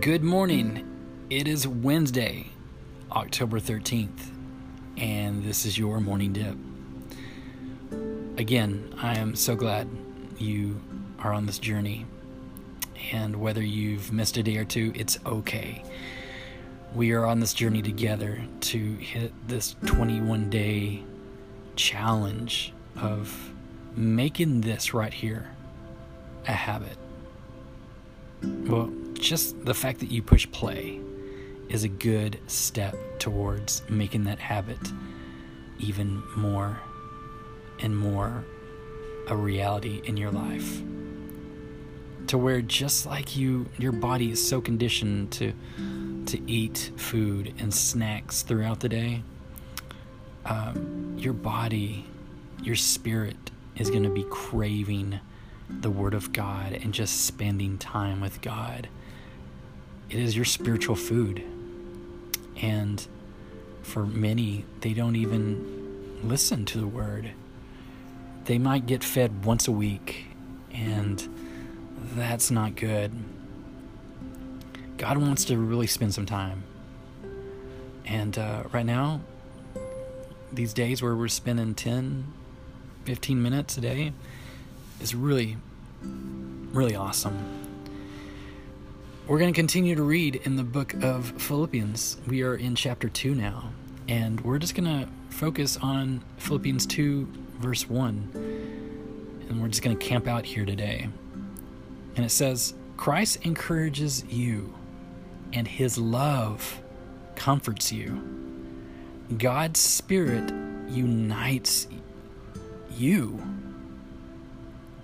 Good morning. It is Wednesday, October 13th, and this is your morning dip. Again, I am so glad you are on this journey, and whether you've missed a day or two, it's okay. We are on this journey together to hit this 21 day challenge of making this right here a habit. Well, just the fact that you push play is a good step towards making that habit even more and more a reality in your life. To where just like you your body is so conditioned to to eat food and snacks throughout the day um, your body your spirit is going to be craving the word of god and just spending time with god it is your spiritual food. And for many, they don't even listen to the word. They might get fed once a week, and that's not good. God wants to really spend some time. And uh, right now, these days where we're spending 10, 15 minutes a day is really, really awesome. We're going to continue to read in the book of Philippians. We are in chapter 2 now, and we're just going to focus on Philippians 2, verse 1. And we're just going to camp out here today. And it says, Christ encourages you, and his love comforts you. God's Spirit unites you,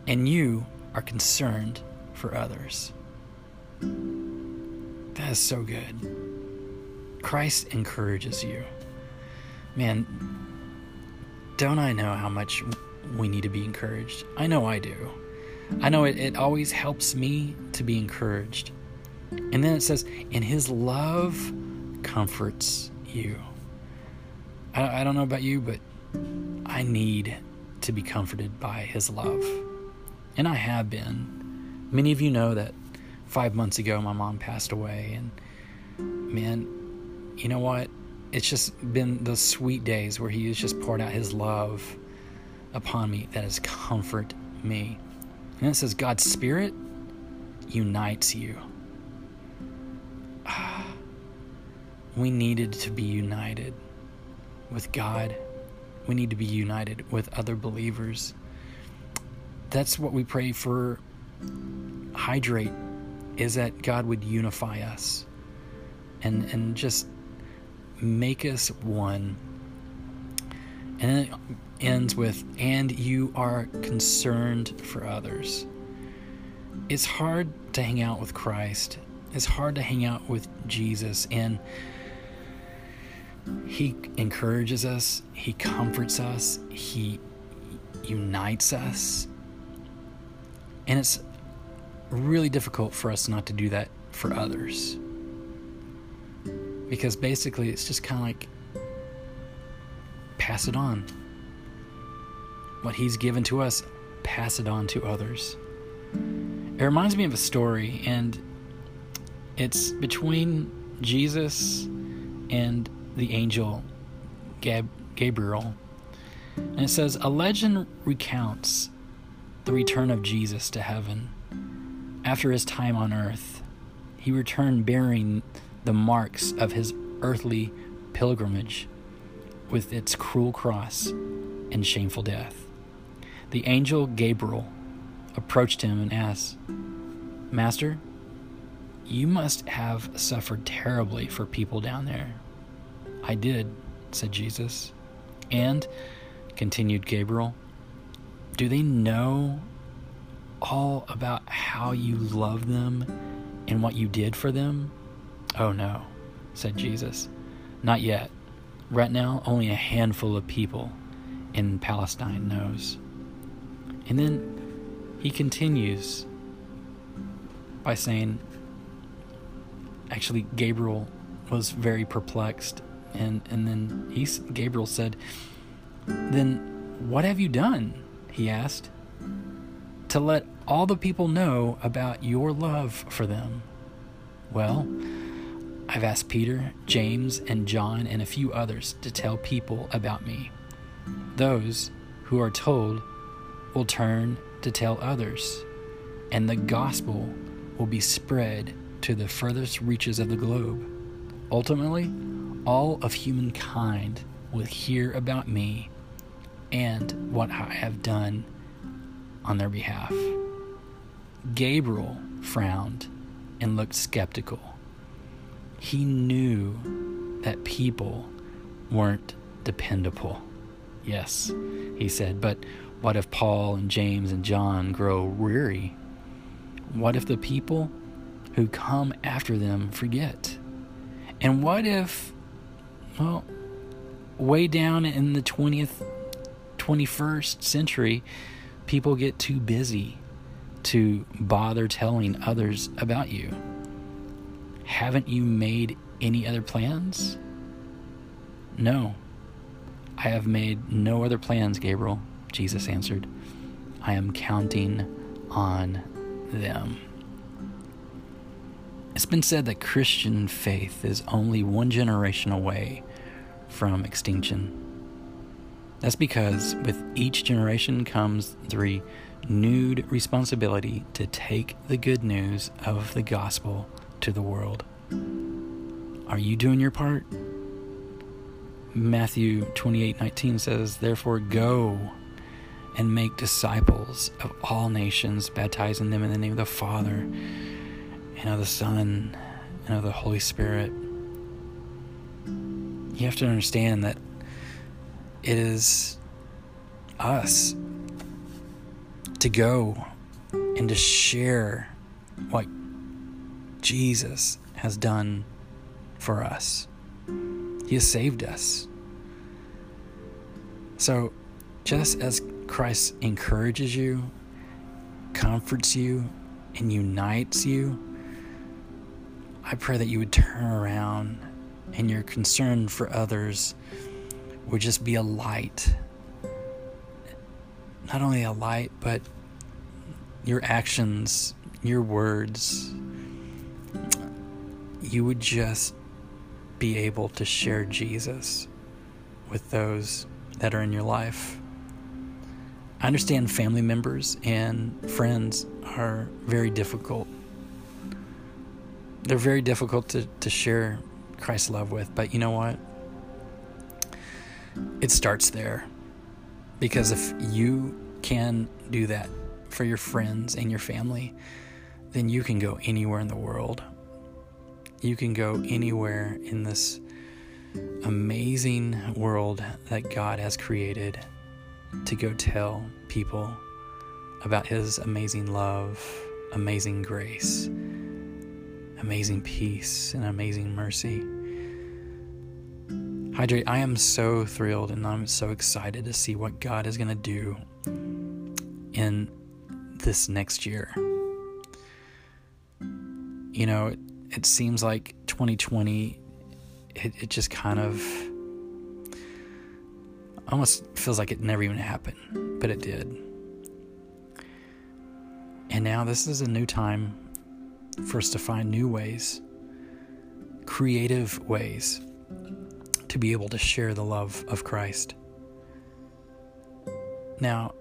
and you are concerned for others. That is so good. Christ encourages you. Man, don't I know how much we need to be encouraged? I know I do. I know it, it always helps me to be encouraged. And then it says, and his love comforts you. I, I don't know about you, but I need to be comforted by his love. And I have been. Many of you know that five months ago, my mom passed away. And man, you know what? It's just been those sweet days where He has just poured out His love upon me that has comfort me. And it says, God's Spirit unites you. We needed to be united with God. We need to be united with other believers. That's what we pray for. Hydrate is that God would unify us and and just make us one. And it ends with, and you are concerned for others. It's hard to hang out with Christ. It's hard to hang out with Jesus. And He encourages us, He comforts us, He unites us. And it's really difficult for us not to do that for others. Because basically, it's just kind of like pass it on. What He's given to us, pass it on to others. It reminds me of a story, and it's between Jesus and the angel Gab- Gabriel. And it says, A legend recounts the return of Jesus to heaven. After his time on earth, he returned bearing the marks of his earthly pilgrimage with its cruel cross and shameful death. The angel Gabriel approached him and asked, Master, you must have suffered terribly for people down there. I did, said Jesus. And, continued Gabriel, do they know all about how you love them and what you did for them? Oh no, said Jesus. Not yet. Right now, only a handful of people in Palestine knows. And then he continues by saying, actually, Gabriel was very perplexed. And, and then he, Gabriel said, Then what have you done? He asked to let all the people know about your love for them. Well, I've asked Peter, James, and John, and a few others to tell people about me. Those who are told will turn to tell others, and the gospel will be spread to the furthest reaches of the globe. Ultimately, all of humankind will hear about me and what I have done on their behalf. Gabriel frowned and looked skeptical. He knew that people weren't dependable. Yes, he said, but what if Paul and James and John grow weary? What if the people who come after them forget? And what if, well, way down in the 20th, 21st century, people get too busy to bother telling others about you? Haven't you made any other plans? No. I have made no other plans, Gabriel, Jesus answered. I am counting on them. It's been said that Christian faith is only one generation away from extinction. That's because with each generation comes the renewed responsibility to take the good news of the gospel to the world. Are you doing your part? Matthew 28:19 says, "Therefore go and make disciples of all nations, baptizing them in the name of the Father and of the Son and of the Holy Spirit." You have to understand that it is us to go and to share what Jesus has done for us. He has saved us. So, just as Christ encourages you, comforts you, and unites you, I pray that you would turn around and your concern for others would just be a light. Not only a light, but your actions, your words, you would just be able to share Jesus with those that are in your life. I understand family members and friends are very difficult. They're very difficult to, to share Christ's love with, but you know what? It starts there. Because if you can do that for your friends and your family, then you can go anywhere in the world you can go anywhere in this amazing world that God has created to go tell people about His amazing love, amazing grace, amazing peace, and amazing mercy. Hydrate, I am so thrilled and I'm so excited to see what God is going to do in this next year. You know, it seems like 2020 it, it just kind of almost feels like it never even happened but it did and now this is a new time for us to find new ways creative ways to be able to share the love of christ now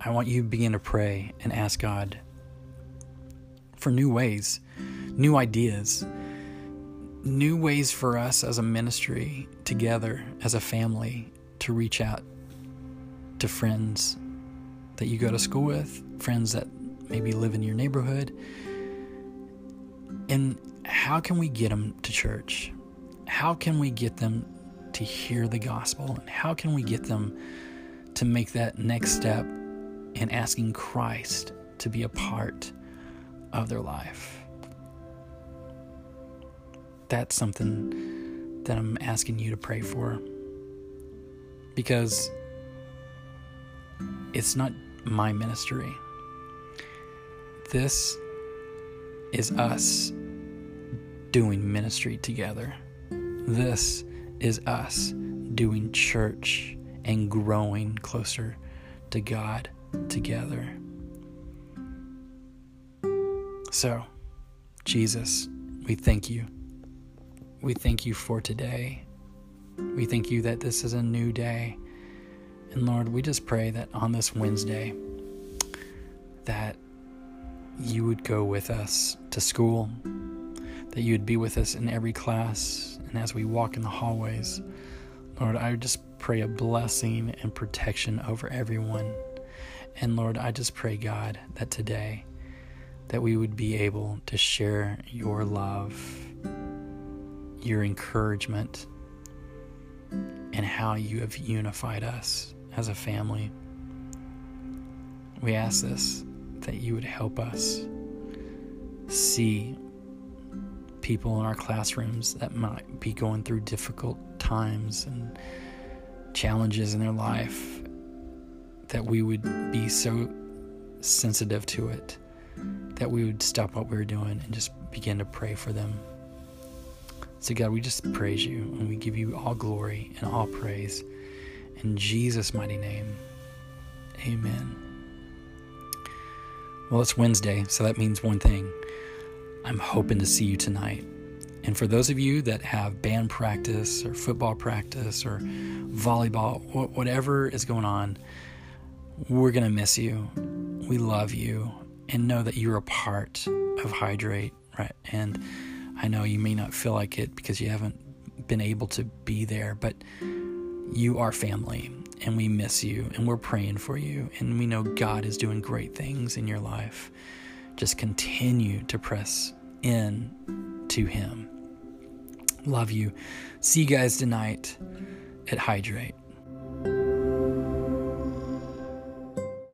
i want you to begin to pray and ask god for new ways new ideas, new ways for us as a ministry together, as a family, to reach out to friends that you go to school with, friends that maybe live in your neighborhood. And how can we get them to church? How can we get them to hear the gospel? And how can we get them to make that next step in asking Christ to be a part of their life? that's something that I'm asking you to pray for. Because it's not my ministry. This is us doing ministry together. This is us doing church and growing closer to God together. So, Jesus, we thank you. We thank you for today. We thank you that this is a new day. And Lord, we just pray that on this Wednesday that you would go with us to school, that you would be with us in every class and as we walk in the hallways. Lord, I just pray a blessing and protection over everyone. And Lord, I just pray, God, that today that we would be able to share your love, your encouragement, and how you have unified us as a family. We ask this that you would help us see people in our classrooms that might be going through difficult times and challenges in their life, that we would be so sensitive to it that we would stop what we were doing and just begin to pray for them. So, God, we just praise you and we give you all glory and all praise. In Jesus' mighty name, amen. Well, it's Wednesday, so that means one thing. I'm hoping to see you tonight. And for those of you that have band practice or football practice or volleyball, whatever is going on, we're going to miss you. We love you and know that you're a part of Hydrate, right? And I know you may not feel like it because you haven't been able to be there, but you are family and we miss you and we're praying for you and we know God is doing great things in your life. Just continue to press in to Him. Love you. See you guys tonight at Hydrate.